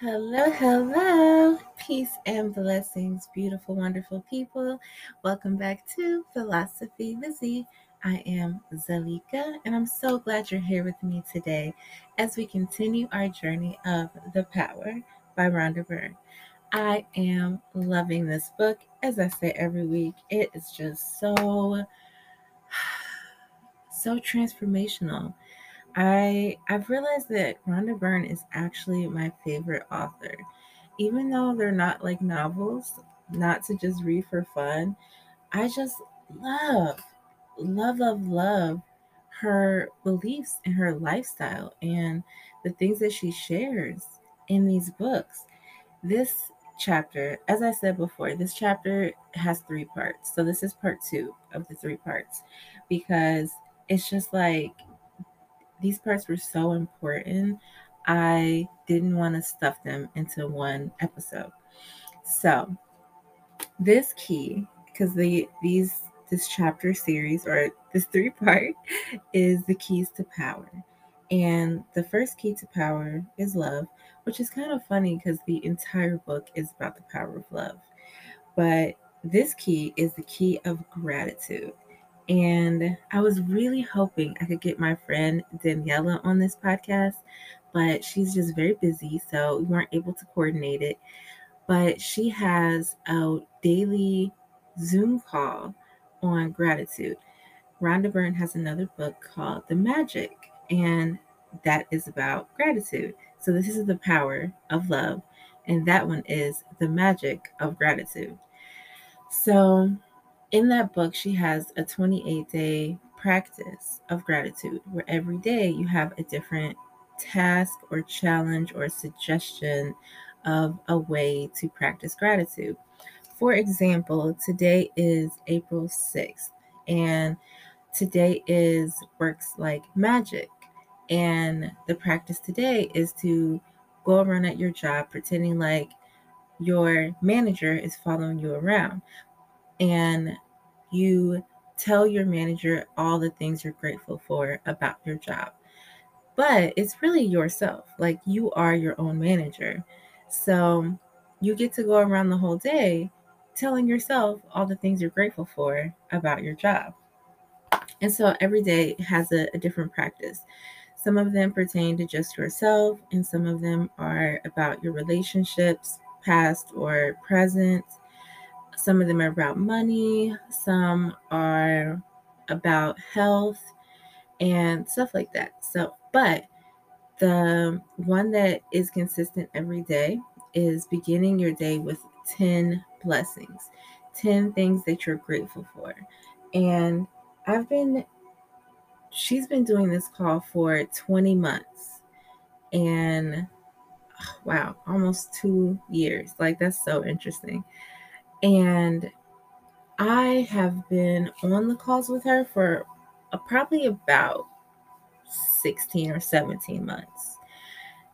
Hello, hello. Peace and blessings, beautiful, wonderful people. Welcome back to Philosophy Z. I am Zalika, and I'm so glad you're here with me today as we continue our journey of The Power by Rhonda Byrne. I am loving this book. As I say every week, it is just so, so transformational. I I've realized that Rhonda Byrne is actually my favorite author. Even though they're not like novels, not to just read for fun, I just love, love, love, love her beliefs and her lifestyle and the things that she shares in these books. This chapter, as I said before, this chapter has three parts. So this is part two of the three parts because it's just like these parts were so important. I didn't want to stuff them into one episode. So, this key, because the these this chapter series or this three part is the keys to power. And the first key to power is love, which is kind of funny because the entire book is about the power of love. But this key is the key of gratitude. And I was really hoping I could get my friend Daniela on this podcast, but she's just very busy, so we weren't able to coordinate it. But she has a daily Zoom call on gratitude. Rhonda Byrne has another book called The Magic, and that is about gratitude. So, this is the power of love, and that one is the magic of gratitude. So, in that book, she has a 28 day practice of gratitude where every day you have a different task or challenge or suggestion of a way to practice gratitude. For example, today is April 6th, and today is Works Like Magic. And the practice today is to go around at your job pretending like your manager is following you around and you tell your manager all the things you're grateful for about your job. But it's really yourself. Like you are your own manager. So you get to go around the whole day telling yourself all the things you're grateful for about your job. And so every day has a, a different practice. Some of them pertain to just yourself, and some of them are about your relationships, past or present some of them are about money, some are about health and stuff like that. So, but the one that is consistent every day is beginning your day with 10 blessings, 10 things that you're grateful for. And I've been, she's been doing this call for 20 months. And wow, almost two years. Like, that's so interesting. And I have been on the calls with her for uh, probably about 16 or 17 months.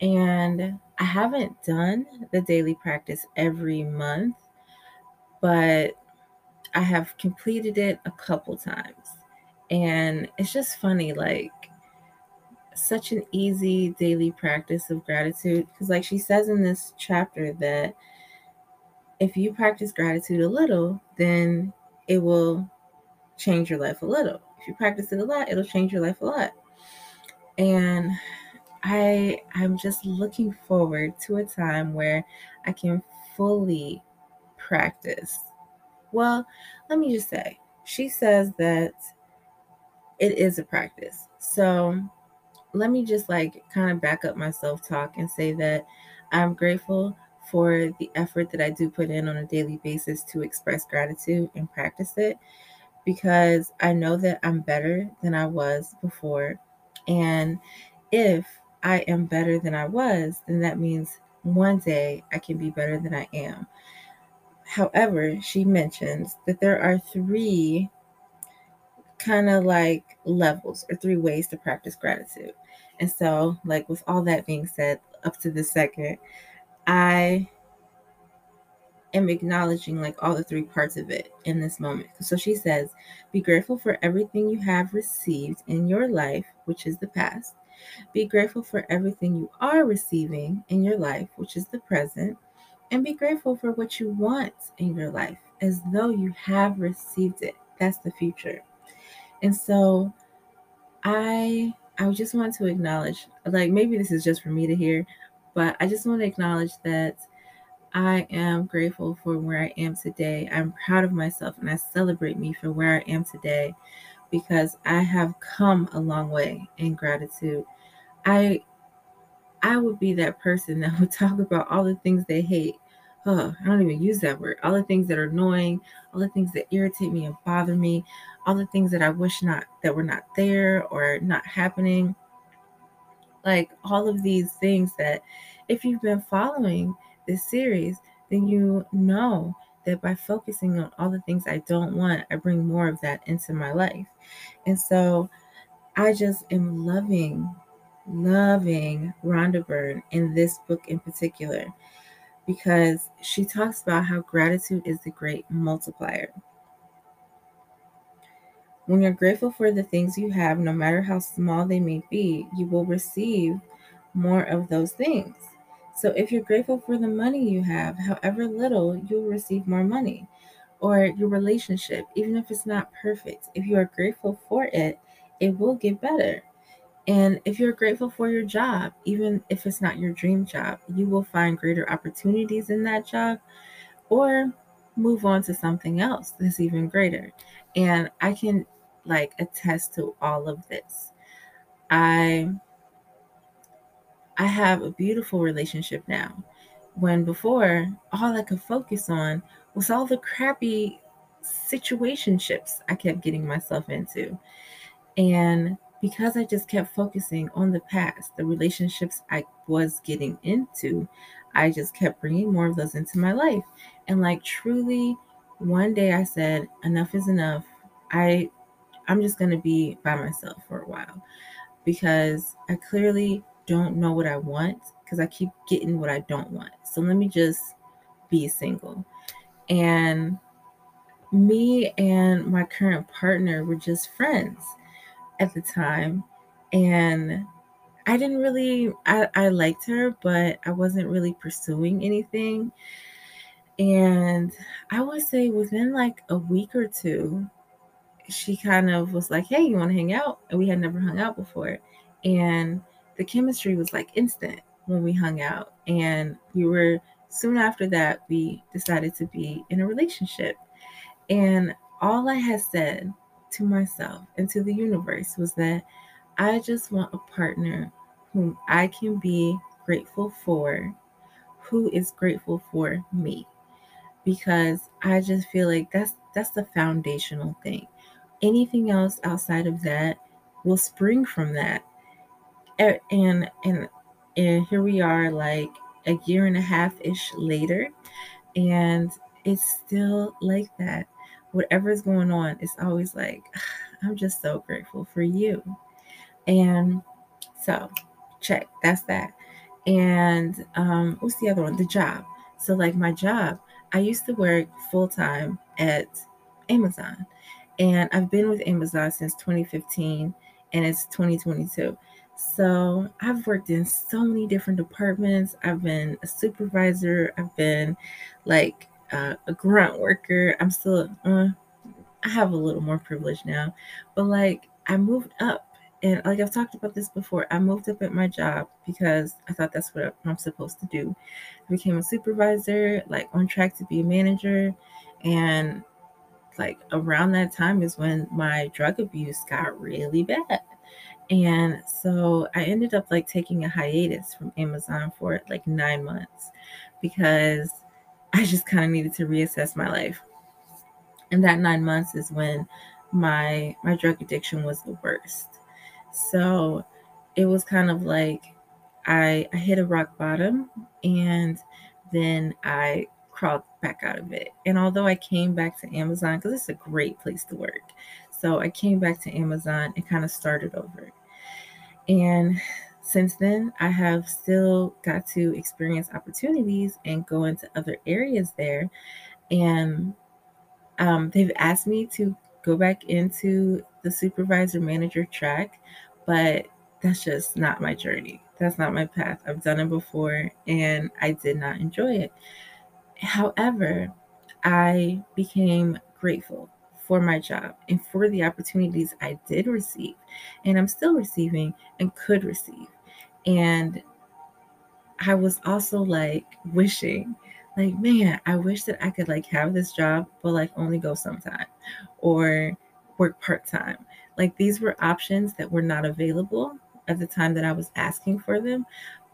And I haven't done the daily practice every month, but I have completed it a couple times. And it's just funny, like, such an easy daily practice of gratitude. Because, like, she says in this chapter that if you practice gratitude a little, then it will change your life a little. If you practice it a lot, it'll change your life a lot. And I I'm just looking forward to a time where I can fully practice. Well, let me just say, she says that it is a practice. So let me just like kind of back up my self talk and say that I'm grateful for the effort that I do put in on a daily basis to express gratitude and practice it because I know that I'm better than I was before. And if I am better than I was, then that means one day I can be better than I am. However, she mentions that there are three kind of like levels or three ways to practice gratitude. And so, like, with all that being said, up to the second, I am acknowledging like all the three parts of it in this moment. So she says, Be grateful for everything you have received in your life, which is the past. Be grateful for everything you are receiving in your life, which is the present, and be grateful for what you want in your life as though you have received it. That's the future. And so I I just want to acknowledge like maybe this is just for me to hear, but I just want to acknowledge that I am grateful for where I am today. I'm proud of myself and I celebrate me for where I am today because I have come a long way in gratitude. I I would be that person that would talk about all the things they hate. Oh, I don't even use that word. All the things that are annoying, all the things that irritate me and bother me, all the things that I wish not that were not there or not happening. Like all of these things that if you've been following this series, then you know that by focusing on all the things I don't want, I bring more of that into my life. And so I just am loving, loving Rhonda Byrne in this book in particular because she talks about how gratitude is the great multiplier. When you're grateful for the things you have, no matter how small they may be, you will receive more of those things. So if you're grateful for the money you have, however little, you'll receive more money. Or your relationship, even if it's not perfect, if you are grateful for it, it will get better. And if you're grateful for your job, even if it's not your dream job, you will find greater opportunities in that job or move on to something else that's even greater. And I can like attest to all of this. I I have a beautiful relationship now. When before, all I could focus on was all the crappy situationships I kept getting myself into. And because I just kept focusing on the past, the relationships I was getting into, I just kept bringing more of those into my life. And like truly, one day I said, enough is enough. I I'm just going to be by myself for a while because I clearly don't know what I want because I keep getting what I don't want. So let me just be single. And me and my current partner were just friends at the time. And I didn't really, I, I liked her, but I wasn't really pursuing anything. And I would say within like a week or two, she kind of was like, Hey, you want to hang out? And we had never hung out before. And the chemistry was like instant when we hung out. And we were soon after that, we decided to be in a relationship. And all I had said to myself and to the universe was that I just want a partner whom I can be grateful for, who is grateful for me. Because I just feel like that's that's the foundational thing. Anything else outside of that will spring from that. And and and here we are like a year and a half ish later and it's still like that. Whatever's going on it's always like i'm just so grateful for you. And so check that's that. And um what's the other one? The job. So like my job i used to work full-time at amazon and i've been with amazon since 2015 and it's 2022 so I've worked in so many different departments. I've been a supervisor. I've been like uh, a grunt worker. I'm still, uh, I have a little more privilege now, but like I moved up. And like I've talked about this before, I moved up at my job because I thought that's what I'm supposed to do. I became a supervisor, like on track to be a manager. And like around that time is when my drug abuse got really bad. And so I ended up like taking a hiatus from Amazon for like nine months because I just kind of needed to reassess my life. And that nine months is when my my drug addiction was the worst. So it was kind of like I, I hit a rock bottom and then I crawled back out of it. And although I came back to Amazon, because it's a great place to work. So I came back to Amazon and kind of started over. And since then, I have still got to experience opportunities and go into other areas there. And um, they've asked me to go back into the supervisor manager track, but that's just not my journey. That's not my path. I've done it before and I did not enjoy it. However, I became grateful for my job and for the opportunities I did receive and I'm still receiving and could receive. And I was also like wishing, like, man, I wish that I could like have this job, but like only go sometime or work part time. Like these were options that were not available at the time that I was asking for them.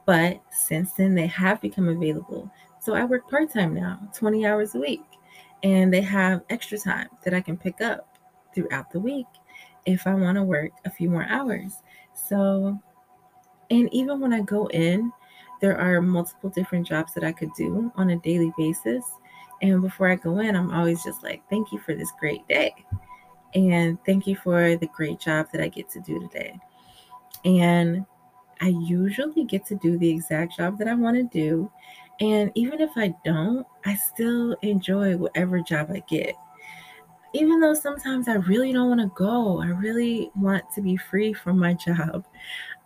But since then, they have become available. So I work part time now, 20 hours a week, and they have extra time that I can pick up throughout the week if I want to work a few more hours. So, and even when I go in, there are multiple different jobs that I could do on a daily basis. And before I go in, I'm always just like, thank you for this great day. And thank you for the great job that I get to do today. And I usually get to do the exact job that I want to do. And even if I don't, I still enjoy whatever job I get. Even though sometimes I really don't want to go, I really want to be free from my job.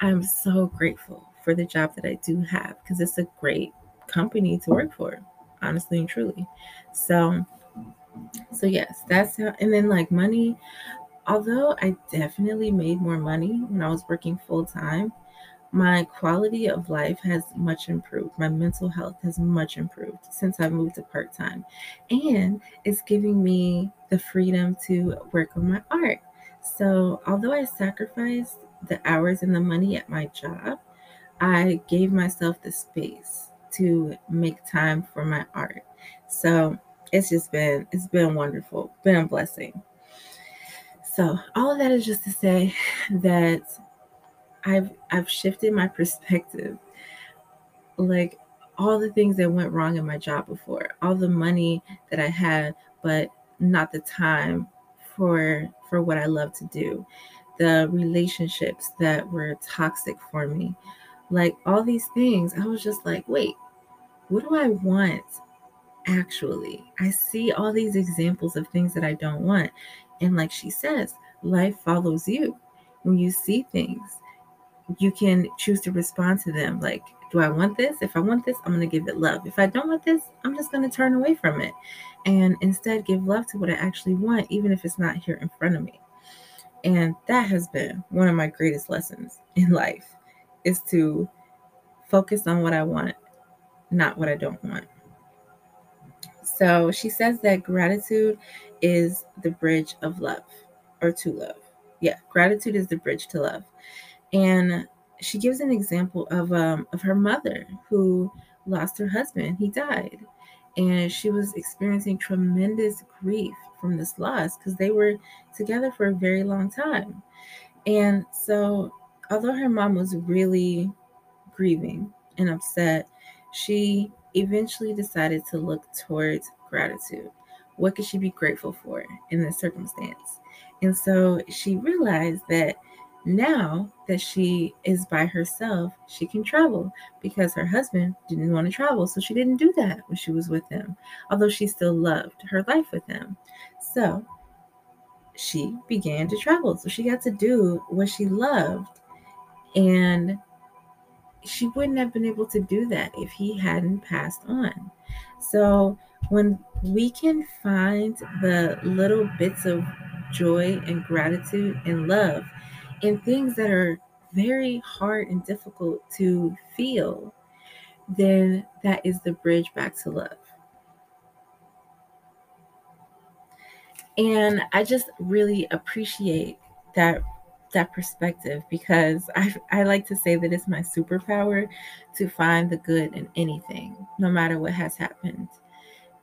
I'm so grateful for the job that I do have because it's a great company to work for, honestly and truly. So, so yes, that's how. And then like money, although I definitely made more money when I was working full time, my quality of life has much improved. My mental health has much improved since I moved to part time. And it's giving me the freedom to work on my art. So, although I sacrificed the hours and the money at my job, I gave myself the space to make time for my art. So, it's just been it's been wonderful, been a blessing. So, all of that is just to say that I've I've shifted my perspective. Like all the things that went wrong in my job before, all the money that I had, but not the time for for what I love to do. The relationships that were toxic for me. Like all these things, I was just like, wait, what do I want actually? I see all these examples of things that I don't want. And like she says, life follows you. When you see things, you can choose to respond to them like do i want this? If i want this i'm going to give it love. If i don't want this i'm just going to turn away from it and instead give love to what i actually want even if it's not here in front of me. And that has been one of my greatest lessons in life is to focus on what i want not what i don't want. So she says that gratitude is the bridge of love or to love. Yeah gratitude is the bridge to love and she gives an example of um, of her mother who lost her husband. He died, and she was experiencing tremendous grief from this loss because they were together for a very long time. And so, although her mom was really grieving and upset, she eventually decided to look towards gratitude. What could she be grateful for in this circumstance? And so she realized that now that she is by herself, she can travel because her husband didn't want to travel. So she didn't do that when she was with him, although she still loved her life with him. So she began to travel. So she got to do what she loved. And she wouldn't have been able to do that if he hadn't passed on. So when we can find the little bits of joy and gratitude and love in things that are very hard and difficult to feel, then that is the bridge back to love. And I just really appreciate that that perspective because I, I like to say that it's my superpower to find the good in anything, no matter what has happened.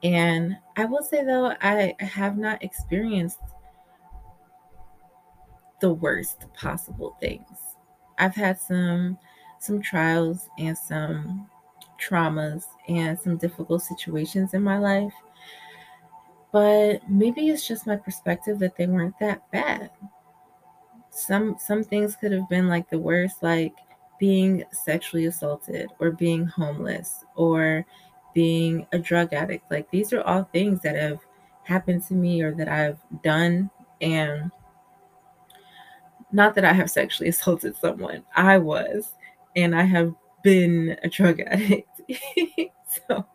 And I will say though, I have not experienced the worst possible things. I've had some some trials and some traumas and some difficult situations in my life. But maybe it's just my perspective that they weren't that bad. Some some things could have been like the worst like being sexually assaulted or being homeless or being a drug addict. Like these are all things that have happened to me or that I've done and not that I have sexually assaulted someone, I was, and I have been a drug addict. so,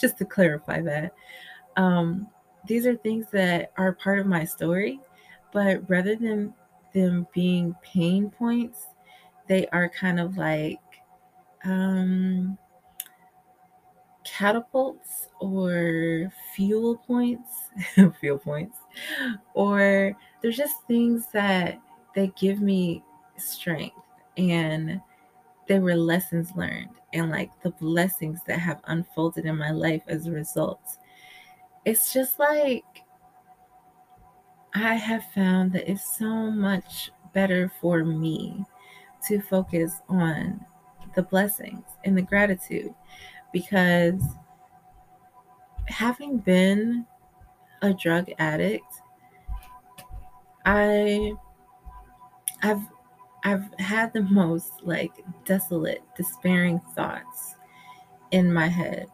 just to clarify that, um, these are things that are part of my story, but rather than them being pain points, they are kind of like um, catapults or fuel points, fuel points, or there's just things that they give me strength and they were lessons learned and like the blessings that have unfolded in my life as a result. It's just like I have found that it's so much better for me to focus on the blessings and the gratitude because having been a drug addict, I I've I've had the most like desolate, despairing thoughts in my head.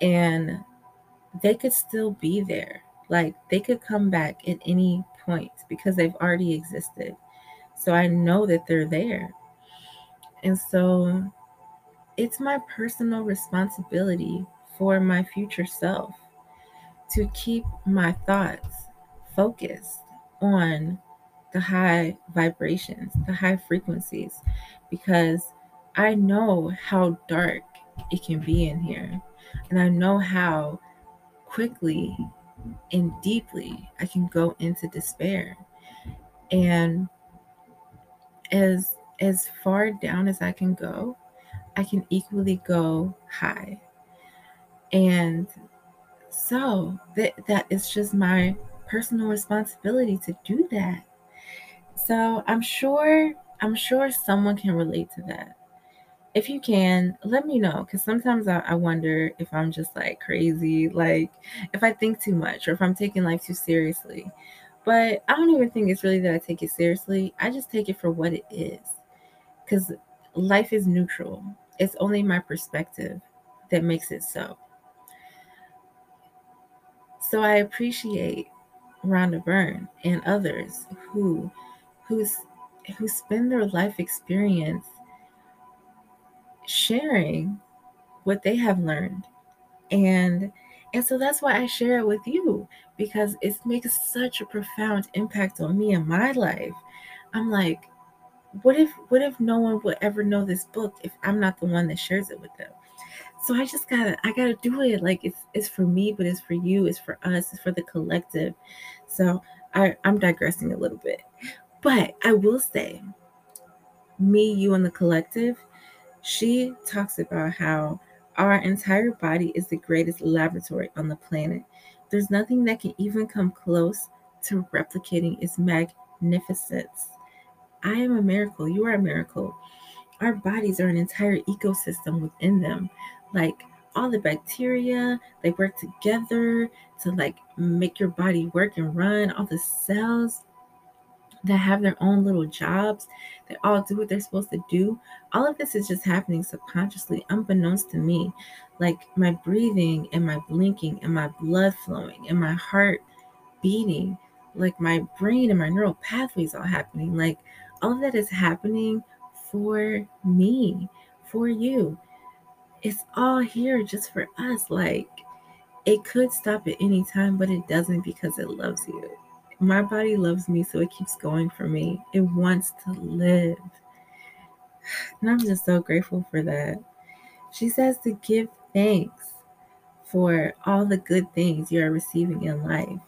And they could still be there. Like they could come back at any point because they've already existed. So I know that they're there. And so it's my personal responsibility for my future self to keep my thoughts focused on the high vibrations, the high frequencies, because I know how dark it can be in here. And I know how quickly and deeply I can go into despair. And as as far down as I can go, I can equally go high. And so that that is just my personal responsibility to do that. So I'm sure I'm sure someone can relate to that. If you can, let me know because sometimes I, I wonder if I'm just like crazy, like if I think too much or if I'm taking life too seriously. But I don't even think it's really that I take it seriously. I just take it for what it is because life is neutral. It's only my perspective that makes it so. So I appreciate Rhonda Byrne and others who who's who spend their life experience sharing what they have learned and and so that's why I share it with you because it makes such a profound impact on me and my life. I'm like, what if what if no one would ever know this book if I'm not the one that shares it with them? So I just gotta I gotta do it. Like it's it's for me, but it's for you, it's for us, it's for the collective. So I, I'm digressing a little bit. But I will say, me, you, and the collective, she talks about how our entire body is the greatest laboratory on the planet. There's nothing that can even come close to replicating its magnificence. I am a miracle. You are a miracle. Our bodies are an entire ecosystem within them. Like all the bacteria, they work together to like make your body work and run. All the cells, that have their own little jobs they all do what they're supposed to do all of this is just happening subconsciously unbeknownst to me. Like my breathing and my blinking and my blood flowing and my heart beating like my brain and my neural pathways all happening. Like all of that is happening for me for you. It's all here just for us. Like it could stop at any time but it doesn't because it loves you my body loves me, so it keeps going for me. It wants to live. And I'm just so grateful for that. She says to give thanks for all the good things you are receiving in life.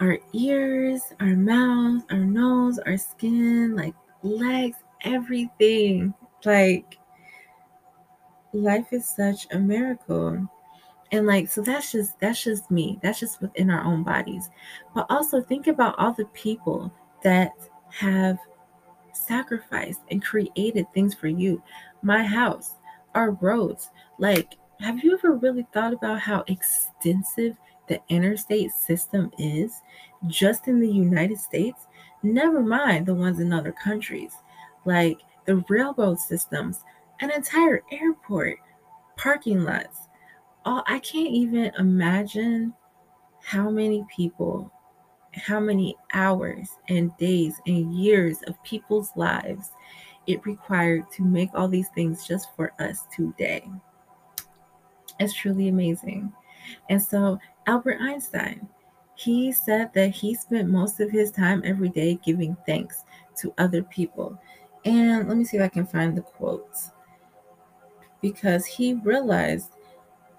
Our ears, our mouth, our nose, our skin, like legs, everything. Like, life is such a miracle and like so that's just that's just me. That's just within our own bodies. But also think about all the people that have sacrificed and created things for you. My house our roads like have you ever really thought about how extensive the interstate system is just in the united states? Never mind the ones in other countries like the railroad systems an entire airport parking lots oh, I can't even imagine how many people how many hours and days and years of people's lives it required to make all these things just for us today. It's truly amazing. And so, Albert Einstein, he said that he spent most of his time every day giving thanks to other people. And let me see if I can find the quotes. Because he realized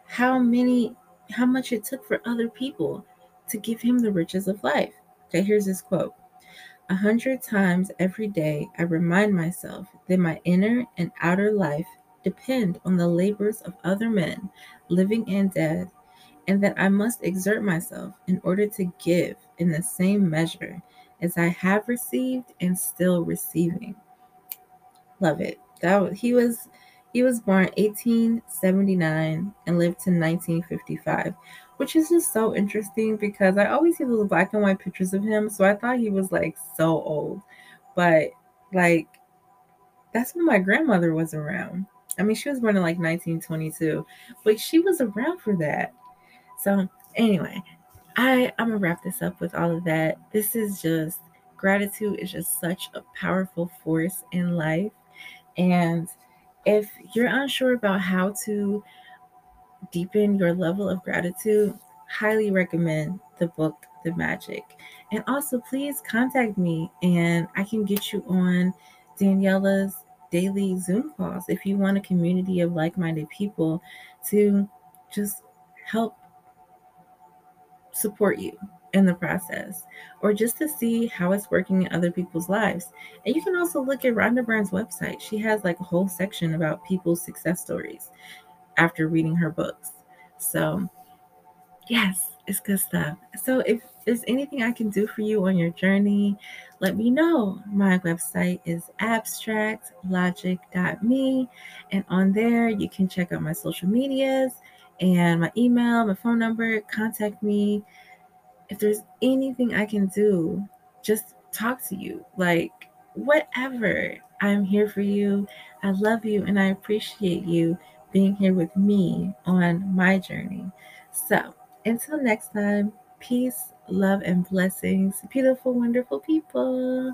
how many how much it took for other people to give him the riches of life. Okay, here's this quote. A hundred times every day, I remind myself that my inner and outer life depend on the labors of other men, living and dead, and that I must exert myself in order to give in the same measure as I have received and still receiving. Love it. That he was he was born 1879 and lived to 1955, which is just so interesting because I always see those black and white pictures of him, so I thought he was like so old. But like that's when my grandmother was around. I mean, she was born in like 1922, but she was around for that. So, anyway, I I'm gonna wrap this up with all of that. This is just gratitude is just such a powerful force in life. And if you're unsure about how to deepen your level of gratitude, highly recommend the book The Magic. And also, please contact me and I can get you on Daniela's daily Zoom calls if you want a community of like minded people to just help support you in the process or just to see how it's working in other people's lives. And you can also look at Rhonda Byrne's website. She has like a whole section about people's success stories after reading her books. So, yes, it's good stuff. So, if there's anything I can do for you on your journey, let me know. My website is abstractlogic.me, and on there you can check out my social medias and my email, my phone number. Contact me if there's anything I can do, just talk to you. Like, whatever. I'm here for you. I love you and I appreciate you being here with me on my journey. So, until next time, peace, love, and blessings, beautiful, wonderful people.